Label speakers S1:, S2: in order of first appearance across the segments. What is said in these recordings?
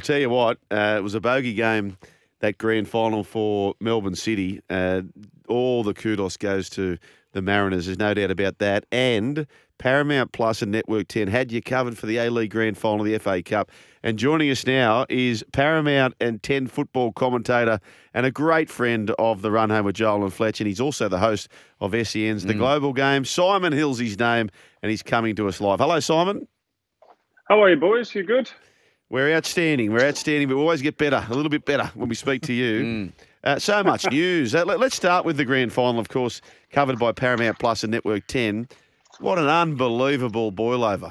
S1: I tell you what, uh, it was a bogey game, that grand final for Melbourne City. Uh, all the kudos goes to the Mariners. There's no doubt about that. And Paramount Plus and Network 10 had you covered for the A League Grand Final the FA Cup. And joining us now is Paramount and 10 football commentator and a great friend of the Run Home with Joel and Fletch. And he's also the host of SEN's The Global Game. Simon Hill's his name, and he's coming to us live. Hello, Simon.
S2: How are you, boys? You good?
S1: We're outstanding. We're outstanding, but we always get better, a little bit better when we speak to you. Uh, so much news. Uh, let, us start with the grand final, of course, covered by Paramount Plus and Network 10. What an unbelievable boil over.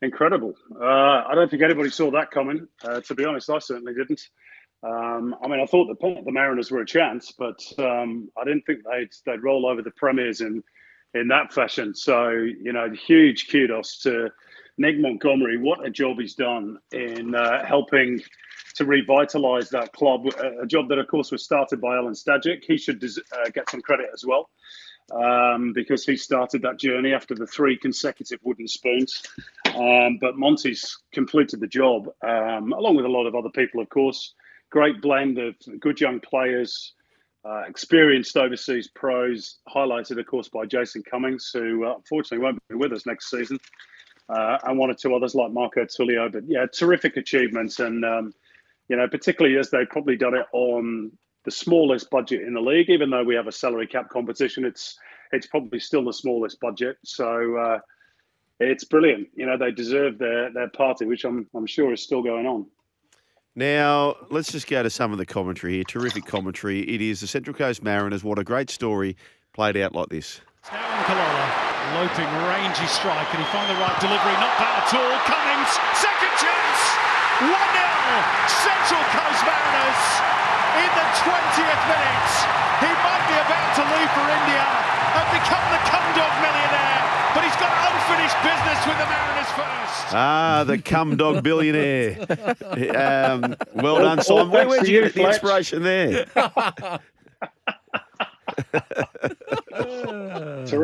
S2: Incredible. Uh, I don't think anybody saw that coming. Uh, to be honest, I certainly didn't. Um, I mean, I thought the, the Mariners were a chance, but um, I didn't think they'd, they'd roll over the Premiers in, in that fashion. So, you know, huge kudos to Nick Montgomery. What a job he's done in uh, helping to revitalise that club. A job that, of course, was started by Alen Stajcic. He should uh, get some credit as well um, because he started that journey after the three consecutive wooden spoons. Um, but Monty's completed the job, um, along with a lot of other people, of course. Great blend of good young players, uh, experienced overseas pros, highlighted, of course, by Jason Cummings, who uh, unfortunately won't be with us next season, uh, and one or two others like Marco Tullio. But yeah, terrific achievements, and um, you know, particularly as they've probably done it on the smallest budget in the league. Even though we have a salary cap competition, it's it's probably still the smallest budget. So uh, it's brilliant. You know, they deserve their their party, which I'm I'm sure is still going on.
S1: Now, let's just go to some of the commentary here. Terrific commentary. It is the Central Coast Mariners. What a great story played out like this.
S3: Darren Kalola, loping, rangy strike, and he found the right delivery. Not bad at all. Cummings, second chance. 1 0. Central Coast Mariners in the 20th minute. He might be about to leave for India and become the cum dog millionaire, but he's got unfinished business with the Mariners first.
S1: Ah, the cum dog billionaire. Um, well done, Simon. Where, where'd you get the inspiration there?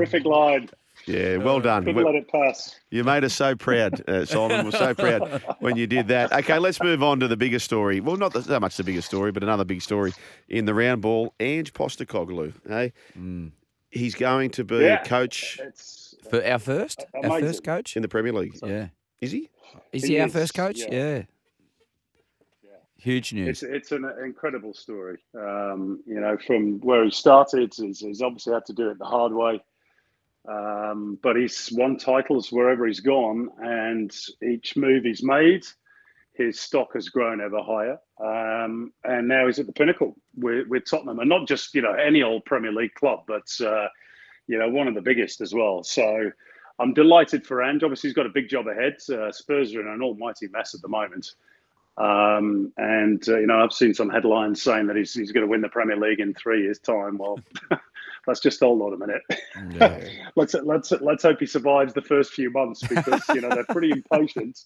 S2: Terrific line.
S1: Yeah, well done.
S2: Couldn't let it pass.
S1: You made us so proud, uh, Simon. We're so proud when you did that. Okay, let's move on to the biggest story. Well, not so much the biggest story, but another big story in the round ball. Ange Postecoglou. Hey, he's going to be
S2: Yeah.
S1: a coach
S2: It's
S4: For our first, our first coach.
S1: in the Premier League.
S4: Yeah,
S1: Is he?
S4: is
S2: He
S4: he our
S2: is,
S4: first coach?
S2: yeah.
S4: Yeah. Huge
S2: it's
S4: news.
S2: it's an incredible story. Um, you know, from where he started, he's, he's obviously had to do it the hard way. Um, but he's won titles wherever he's gone, and each move he's made, his stock has grown ever higher. Um, and now he's at the pinnacle with, with Tottenham, and not just you know any old Premier League club, but uh, you know one of the biggest as well. So I'm delighted for Ange. Obviously, he's got a big job ahead. Uh, Spurs are in an almighty mess at the moment. Um, and uh, you know, I've seen some headlines saying that he's, he's going to win the Premier League in three years' time. Well, let's just hold on a minute. let's let's let's hope he survives the first few months because you know they're pretty impatient.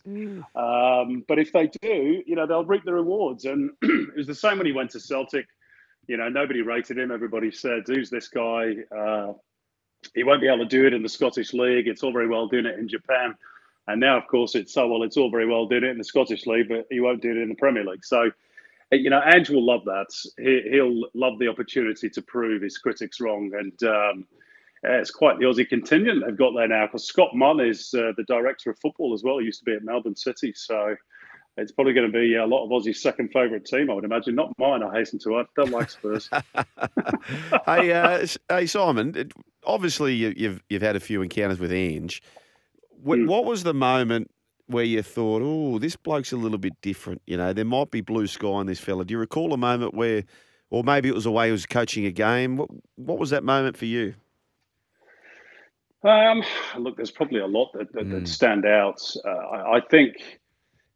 S2: Um, but if they do, you know, they'll reap the rewards. And it was the same when he went to Celtic. You know, nobody rated him. Everybody said, "Who's this guy?" Uh, he won't be able to do it in the Scottish League. It's all very well doing it in Japan. And now, of course, it's so well, it's all very well doing it in the Scottish League, but he won't do it in the Premier League. So, you know, Ange will love that. He, he'll love the opportunity to prove his critics wrong. And um, uh, it's quite the Aussie contingent they've got there now because Scott Munn is uh, the director of football as well. He used to be at Melbourne City. So, it's probably going to be a lot of Aussie's second favourite team, I would imagine. Not mine, I hasten to add. Don't like Spurs.
S1: hey, uh, hey, Simon. it- Obviously, you, you've you've had a few encounters with Ange. What,
S2: Mm.
S1: what was the moment where you thought, "Oh, this bloke's a little bit different"? You know, there might be blue sky in this fella. Do you recall a moment where, or maybe it was the way he was coaching a game? What what was that moment for you?
S2: Um, look, there's probably a lot that, that, that stand out. Uh, I, I think,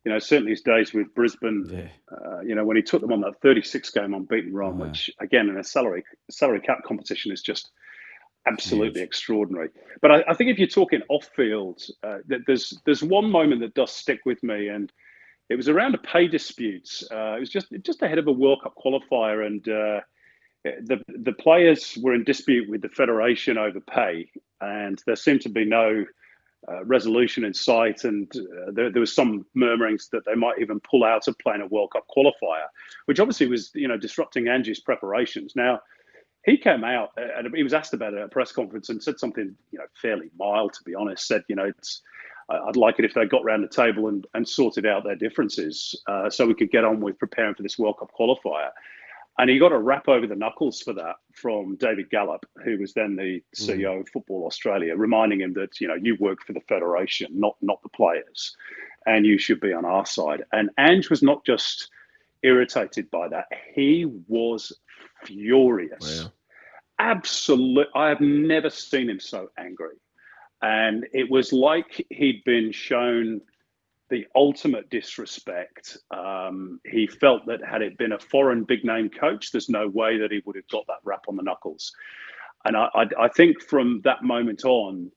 S2: you know, certainly his days with Brisbane,
S4: Yeah.
S2: uh, you know, when he took them on that 36 game unbeaten run,
S4: Wow.
S2: which again in a salary salary cap competition is just absolutely extraordinary. But I, I think if you're talking off field, uh, th- there's there's one moment that does stick with me, and it was around a pay dispute. Uh, it was just just ahead of a World Cup qualifier, and uh, the the players were in dispute with the federation over pay, and there seemed to be no uh, resolution in sight, and uh, there, there was some murmurings that they might even pull out of playing a World Cup qualifier, which obviously was you know disrupting Ange's preparations. Now he came out and he was asked about it at a press conference and said something you know fairly mild, to be honest. Said you know it's I'd like it if they got round the table and, and sorted out their differences uh, so we could get on with preparing for this World Cup qualifier. And he got a rap over the knuckles for that from David Gallop, who was then the CEO mm. of Football Australia, reminding him that, you know, you work for the federation, not not the players, and you should be on our side. And Ange was not just irritated by that, he was furious. Wow. Absolute I have never seen him so angry. And it was like he'd been shown the ultimate disrespect. Um, he felt that had it been a foreign big name coach, there's no way that he would have got that rap on the knuckles. And I, I, I, think from that moment on,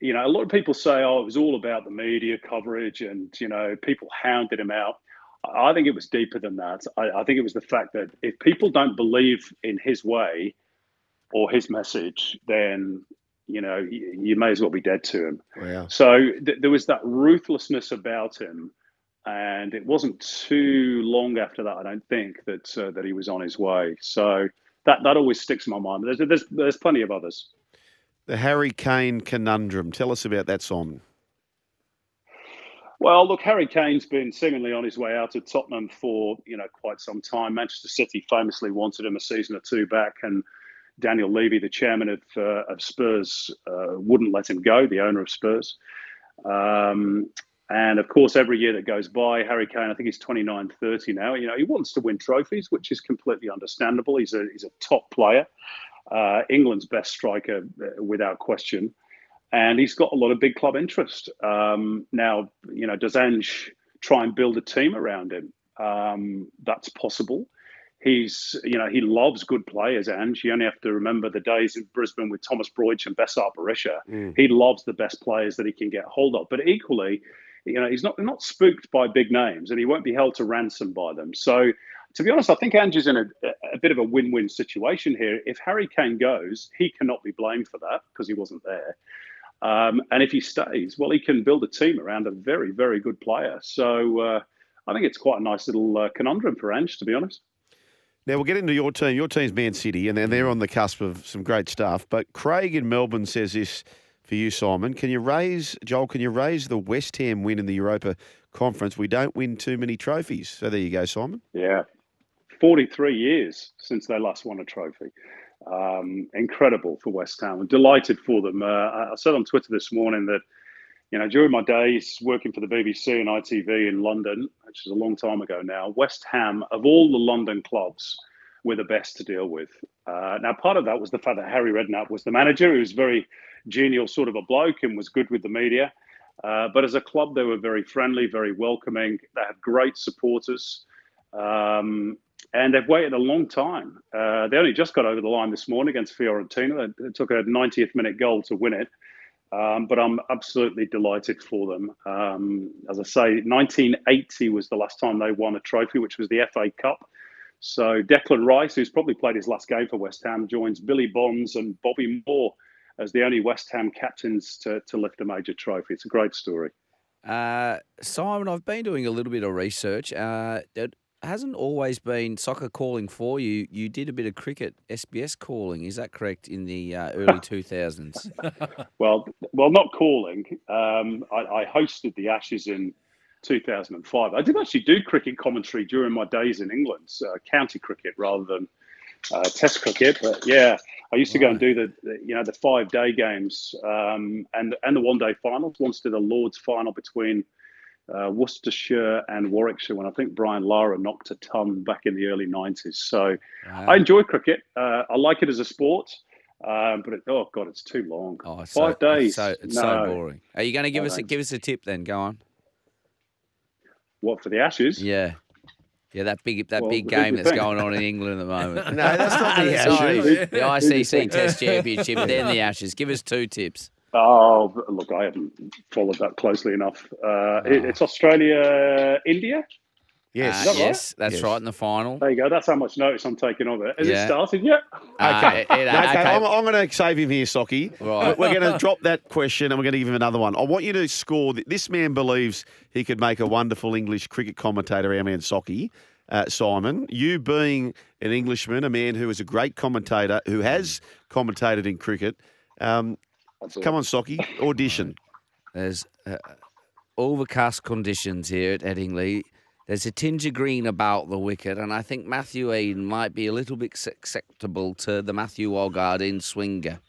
S2: you know, a lot of people say, oh, it was all about the media coverage and, you know, people hounded him out. I think it was deeper than that. I, I think it was the fact that if people don't believe in his way or his message, then you know, you, you, may as well be dead to him.
S1: Yeah.
S2: So th- there was that ruthlessness about him, and it wasn't too long after that, I don't think, that uh, that he was on his way. So that that always sticks in my mind. There's there's, there's plenty of others.
S1: The Harry Kane conundrum. Tell us about that, Simon.
S2: Well, look, Harry Kane's been seemingly on his way out of Tottenham for you know quite some time. Manchester City famously wanted him a season or two back, and Daniel Levy, the chairman of, uh, of Spurs, uh, wouldn't let him go, the owner of Spurs. Um, and of course, every year that goes by, Harry Kane, I think he's 29, 30 now. You know, he wants to win trophies, which is completely understandable. He's a, he's a top player, uh, England's best striker uh, without question. And he's got a lot of big club interest. Um, now, you know, does Ange try and build a team around him? Um, that's possible he's you know he loves good players and you only have to remember the days in brisbane with thomas broich and besart berisha. Mm. he loves the best players that he can get hold of. But equally you know he's not not spooked by big names and he won't be held to ransom by them. So to be honest i think ange's in a, a bit of a win-win situation here. If harry kane goes he cannot be blamed for that because he wasn't there. Um, and if he stays well he can build a team around a very very good player. So uh, i think it's quite a nice little uh, conundrum for ange to be honest
S1: now we'll get into your team. Your team's Man City, and they're on the cusp of some great stuff. But Craig in Melbourne says this for you, Simon. Can you raise Joel? Can you raise the West Ham win in the Europa Conference? We don't win too many trophies. So there you go, Simon.
S2: Yeah, forty-three years since they last won a trophy. Um, incredible for West Ham. I'm delighted for them. Uh, I said on Twitter this morning that you know, during my days working for the BBC and ITV in London, which is a long time ago now, West Ham, of all the London clubs, were the best to deal with. Uh, now, part of that was the fact that Harry Redknapp was the manager. He was very genial, sort of a bloke, and was good with the media. Uh, but as a club, they were very friendly, very welcoming. They had great supporters. Um, and they've waited a long time. Uh, they only just got over the line this morning against Fiorentina. It took a 90th minute goal to win it. Um, but I'm absolutely delighted for them. Um, as I say, 1980 was the last time they won a trophy, which was the FA Cup. So Declan Rice, who's probably played his last game for West Ham, joins Billy Bonds and Bobby Moore as the only West Ham captains to, to lift a major trophy. It's a great story.
S4: Uh, Simon, I've been doing a little bit of research. Uh, hasn't always been soccer calling for you. You did a bit of cricket SBS calling. Is that correct? In the uh, early two thousands.
S2: well, well, not calling. Um, I, I, hosted the Ashes in two thousand and five. I did actually do cricket commentary during my days in England, uh, county cricket rather than uh, Test cricket. But yeah, I used to go and do the, the you know the five day games um, and and the one day finals. Once did a Lords final between uh, Worcestershire and Warwickshire when I think Brian Lara knocked a ton back in the early 90s. So wow. I enjoy cricket. Uh, I like it as a sport. Um, but it, oh god, it's too long. Five so, days.
S4: So it's no. so boring. Are you going to give us a, give us a tip then? Go on.
S2: What for the Ashes?
S4: Yeah. Yeah, that big that well, big game that's going on in England at the moment.
S1: no, that's not the Ashes.
S4: the ICC Test Championship, then the Ashes. Give us two tips.
S2: Oh, look, I haven't followed that closely enough. Uh, oh. It's Australia, India.
S1: Yes.
S4: Uh,
S2: Is that right?
S4: yes, that's
S1: Yes.
S4: right in the final.
S2: There you go. That's how much notice I'm taking of it. Has
S4: Yeah.
S2: it started yet?
S4: Uh,
S1: Okay.
S4: it- it-
S1: No, okay,
S4: okay.
S1: I'm, I'm going to save him here, Socky.
S4: Right.
S1: We're going to drop that question and we're going to give him another one. I want you to score. th- This man believes he could make a wonderful English cricket commentator, our man Socky. Uh, Simon, you being an Englishman, a man who is a great commentator, who has commentated in cricket, um, come on, Socky, audition.
S4: There's uh, overcast conditions here at Headingley. There's a tinge of green about the wicket, and I think Matthew Hayden might be a little bit susceptible to the Matthew Hoggard in swinger.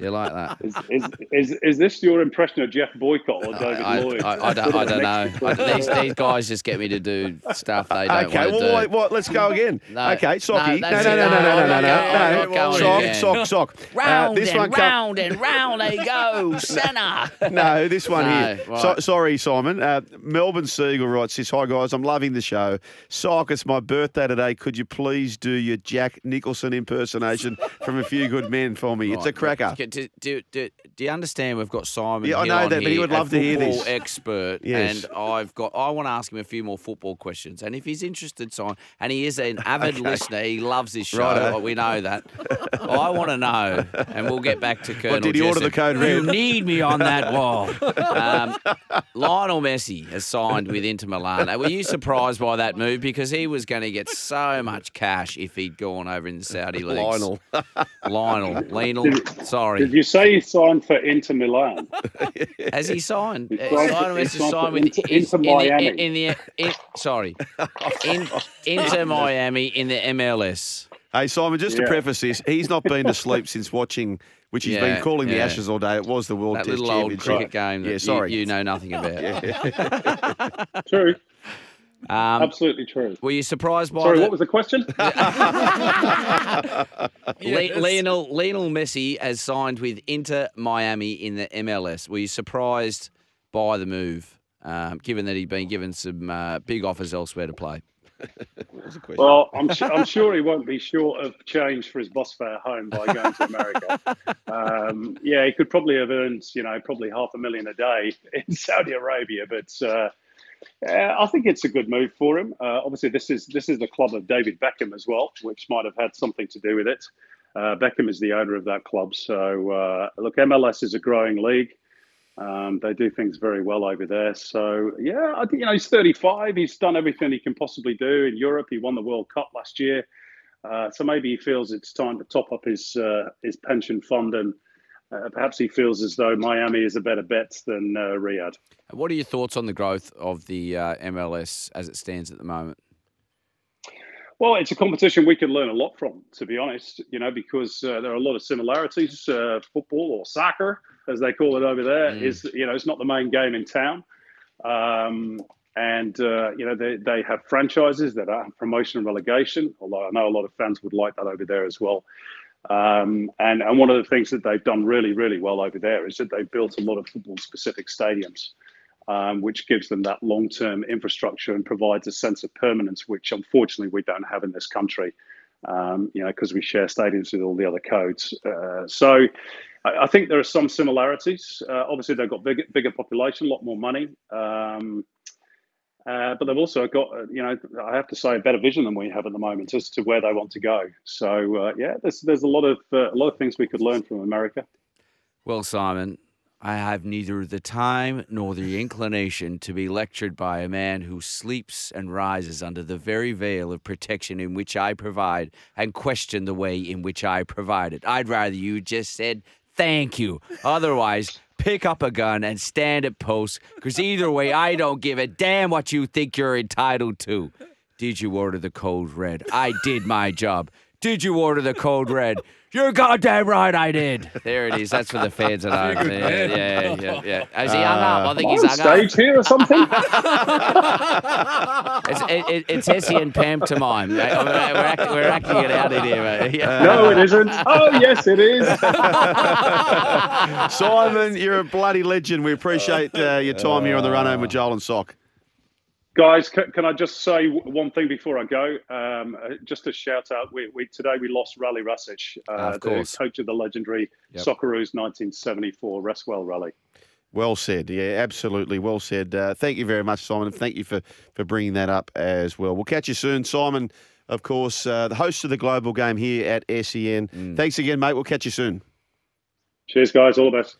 S4: Do you like that?
S2: Is, is, is, is this your impression of Geoff Boycott or David
S4: I,
S2: Lloyd?
S4: I, I, don't, I don't know. I, these, these guys just get me to do stuff they don't
S1: Okay,
S4: want to
S1: well,
S4: do.
S1: wait, what? Let's go again.
S4: No,
S1: okay, Socky.
S4: no,
S1: No, no, no, no, no, no, no,
S4: No,
S1: Sock,
S4: again.
S1: sock, sock. Uh,
S4: Round
S1: this
S4: and
S1: one come-
S4: round and round they go, centre.
S1: No, this one
S4: No,
S1: here. So, sorry, Simon. Uh, Melbourne Siegel writes this. Hi, guys. I'm loving the show. Sock, it's my birthday today. Could you please do your Jack Nicholson impersonation from A Few Good Men for me? It's a
S4: Right.
S1: cracker.
S4: Do, do, do, do, do you understand we've got Simon
S1: Yeah, I know
S4: on
S1: that, but he would love to hear
S4: football
S1: this.
S4: expert,
S1: Yes.
S4: and I've got I want to ask him a few more football questions. And if he's interested, Simon, and he is an avid listener, he loves this show.
S1: Righto.
S4: We know that. I want to know, and we'll get back to Colonel.
S1: did he order the
S4: Jessep.
S1: code
S4: You need me on that wall. Um, Lionel Messi has signed with Inter Milan. Were you surprised by that move? Because he was going to get so much cash if he'd gone over in the Saudi leagues.
S1: Lionel.
S4: Lionel. Lionel. Sorry.
S2: Did you say he signed for Inter Milan?
S4: Has he signed?
S2: He
S4: Uh,
S2: signed for- he signed
S4: signed
S2: for
S4: with
S2: Inter- Inter
S4: in
S2: Miami.
S4: In, in the in, sorry, in, Inter Miami in the MLS.
S1: Hey, Simon, just to preface this, he's not been to sleep since watching, which he's
S4: Yeah,
S1: been calling the. Ashes all day. It was the World
S4: That
S1: Test
S4: little old cricket game that
S1: Yeah,
S4: you-
S1: sorry.
S4: You, know nothing about.
S2: True.
S4: Um,
S2: Absolutely true.
S4: were you surprised by
S2: Sorry,
S4: the,
S2: what was the question?
S4: Le- Lionel Lionel Messi has signed with Inter Miami in the MLS? Were you surprised by the move, um, given that he'd been given some uh, big offers elsewhere to play?
S2: Well, I'm, su- I'm sure he won't be short of change for his bus fare home by going to America. Um, yeah, he could probably have earned, you know, probably half a million a day in Saudi Arabia, but uh, yeah, I think it's a good move for him. Uh, obviously, this is this is the club of David Beckham as well, which might have had something to do with it. Uh, Beckham is the owner of that club, so uh, look, MLS is a growing league. Um, they do things very well over there. So yeah, I think you know he's 35. He's done everything he can possibly do in Europe. He won the World Cup last year. Uh, so maybe he feels it's time to top up his uh, his pension fund, and uh, perhaps he feels as though Miami is a better bet than uh, Riyadh.
S4: What are your thoughts on the growth of the uh, MLS as it stands at the moment?
S2: Well, it's a competition we can learn a lot from, to be honest. You know, because uh, there are a lot of similarities. Uh, football or soccer, as they call it over there,
S4: Mm.
S2: is you know it's not the main game in town. Um, and uh, you know they, they have franchises that are promotion and relegation. Although I know a lot of fans would like that over there as well. Um, and and one of the things that they've done really really well over there is that they've built a lot of football specific stadiums, um, which gives them that long term infrastructure and provides a sense of permanence, which unfortunately we don't have in this country. Um, you know, because we share stadiums with all the other codes. Uh, so I, I think there are some similarities. Uh, obviously, they've got bigger, bigger population, a lot more money. Um, uh, but they've also got, uh, you know, I have to say, a better vision than we have at the moment as to where they want to go. So, uh, yeah, there's there's a lot of uh, a lot of things we could learn from America.
S4: Well, Simon, I have neither the time nor the inclination to be lectured by a man who sleeps and rises under the very veil of protection in which I provide and question the way in which I provide it. I'd rather you just said thank you. Otherwise, pick up a gun and stand at post, because either way, I don't give a damn what you think you're entitled to. Did you order the code red? I did my job. Did you order the code red? You're goddamn right, I did. There it is. That's for the fans at home. Yeah, yeah, yeah, yeah. Has he hung up? I think
S2: Am
S4: he's
S2: on
S4: hung up.
S2: stage here or something?
S4: It's, it, it, it's Essie and pantomime. mate. We're, we're, act, we're acting it out in here, mate. Yeah.
S2: no, it isn't. Oh, yes, it is.
S1: Simon, you're a bloody legend. We appreciate uh, your time here on the run home with Joel and Sock.
S2: Guys, can, can I just say w- one thing before I go? Um, uh, just a shout out. We, we today we lost Rale Rasic, uh,
S4: Of
S2: the coach of the legendary
S4: Yep.
S2: Socceroos 1974 Reswell Rale.
S1: Well said. Yeah, absolutely. Well said. Uh, thank you very much, Simon, and thank you for, for bringing that up as well. We'll catch you soon. Simon, of course, uh, the host of the Global Game here at SEN. Thanks again, mate. We'll catch you soon.
S2: Cheers, guys. All the best.